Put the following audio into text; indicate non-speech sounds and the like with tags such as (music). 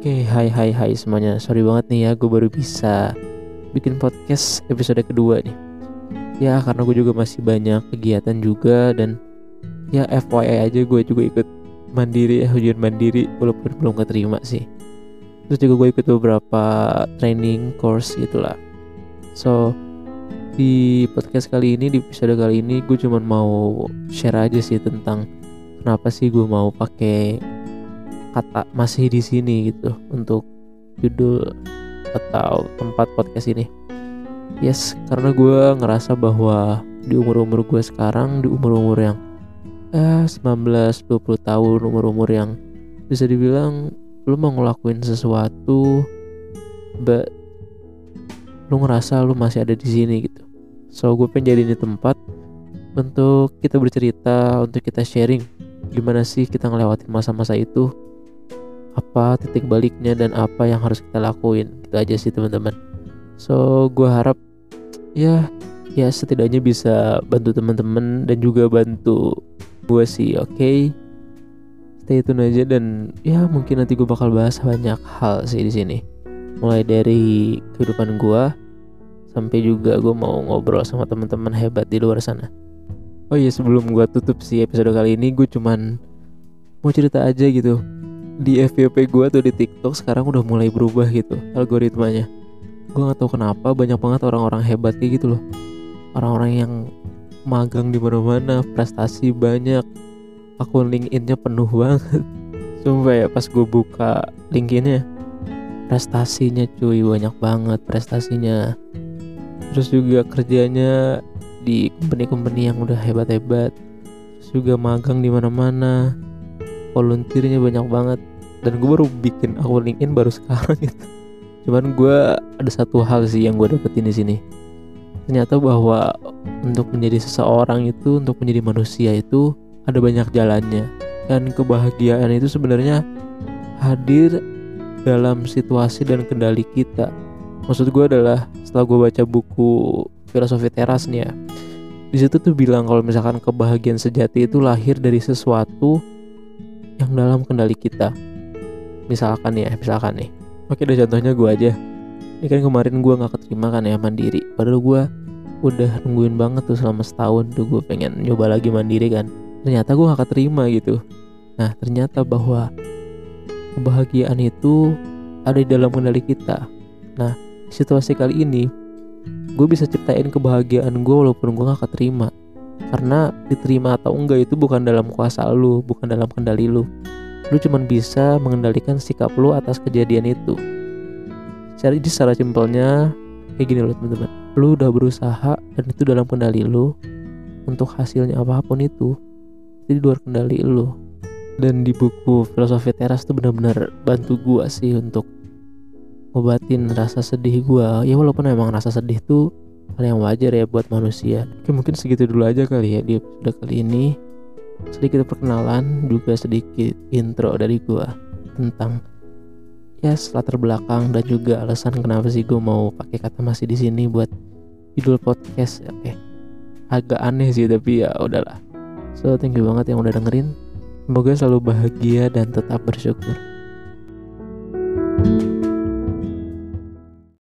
Oke, hai hai hai semuanya. Sorry banget nih ya, gue baru bisa bikin podcast episode kedua nih. Ya karena gue juga masih banyak kegiatan juga dan ya FYI aja gue juga ikut mandiri ya ujian mandiri walaupun belum keterima sih. Terus juga gue ikut beberapa training course gitulah. So di podcast kali ini di episode kali ini gue cuma mau share aja sih tentang kenapa sih gue mau pakai kata masih di sini gitu untuk judul atau tempat podcast ini. Yes, karena gue ngerasa bahwa di umur-umur gue sekarang, di umur-umur yang eh 19-20 tahun, umur-umur yang bisa dibilang lu mau ngelakuin sesuatu but lu ngerasa lu masih ada di sini gitu. So gue pengen jadi ini tempat untuk kita bercerita, untuk kita sharing gimana sih kita ngelewatin masa-masa itu apa titik baliknya dan apa yang harus kita lakuin. Itu aja sih teman-teman. So gue harap ya ya setidaknya bisa bantu teman-teman dan juga bantu gue sih oke? Okay? stay tune aja dan ya mungkin nanti gue bakal bahas banyak hal sih di sini. Mulai dari kehidupan gue sampai juga gue mau ngobrol sama teman-teman hebat di luar sana. Oh iya sebelum gue tutup sih episode kali ini gue cuman mau cerita aja gitu di FYP gue tuh di TikTok sekarang udah mulai berubah gitu algoritmanya. Gue nggak tahu kenapa banyak banget orang-orang hebat kayak gitu loh. Orang-orang yang magang di mana-mana, prestasi banyak, akun LinkedIn-nya penuh (laughs) banget. Sumpah ya pas gue buka LinkedIn-nya, prestasinya cuy banyak banget prestasinya. Terus juga kerjanya di company-company yang udah hebat-hebat. Terus juga magang di mana-mana volunteernya banyak banget dan gue baru bikin akun LinkedIn baru sekarang (laughs) gitu. Cuman gue ada satu hal sih yang gue dapetin di sini. Ternyata bahwa untuk menjadi seseorang itu untuk menjadi manusia itu ada banyak jalannya. Dan kebahagiaan itu sebenarnya hadir dalam situasi dan kendali kita. Maksud gue adalah setelah gue baca buku filosofi teras nih ya di situ tuh bilang kalau misalkan kebahagiaan sejati itu lahir dari sesuatu yang dalam kendali kita misalkan ya misalkan nih. Oke deh contohnya gue aja. Ini kan kemarin gue nggak keterima kan ya mandiri. Padahal gue udah nungguin banget tuh selama setahun tuh gue pengen nyoba lagi mandiri kan. Ternyata gue gak keterima gitu. Nah ternyata bahwa kebahagiaan itu ada di dalam kendali kita. Nah situasi kali ini gue bisa ciptain kebahagiaan gue walaupun gue gak keterima. Karena diterima atau enggak itu bukan dalam kuasa lu bukan dalam kendali lu lu cuma bisa mengendalikan sikap lu atas kejadian itu. Jadi secara simpelnya kayak gini loh teman-teman. Lu udah berusaha dan itu dalam kendali lu untuk hasilnya apa pun itu jadi luar kendali lu. Dan di buku filosofi teras tuh benar-benar bantu gua sih untuk ngobatin rasa sedih gua. Ya walaupun memang rasa sedih tuh hal yang wajar ya buat manusia. Oke mungkin segitu dulu aja kali ya di episode kali ini sedikit perkenalan juga sedikit intro dari gue tentang ya yes, latar belakang dan juga alasan kenapa sih gue mau pakai kata masih di sini buat judul podcast. Oke okay. agak aneh sih tapi ya udahlah. So thank you banget yang udah dengerin. Semoga selalu bahagia dan tetap bersyukur. thank you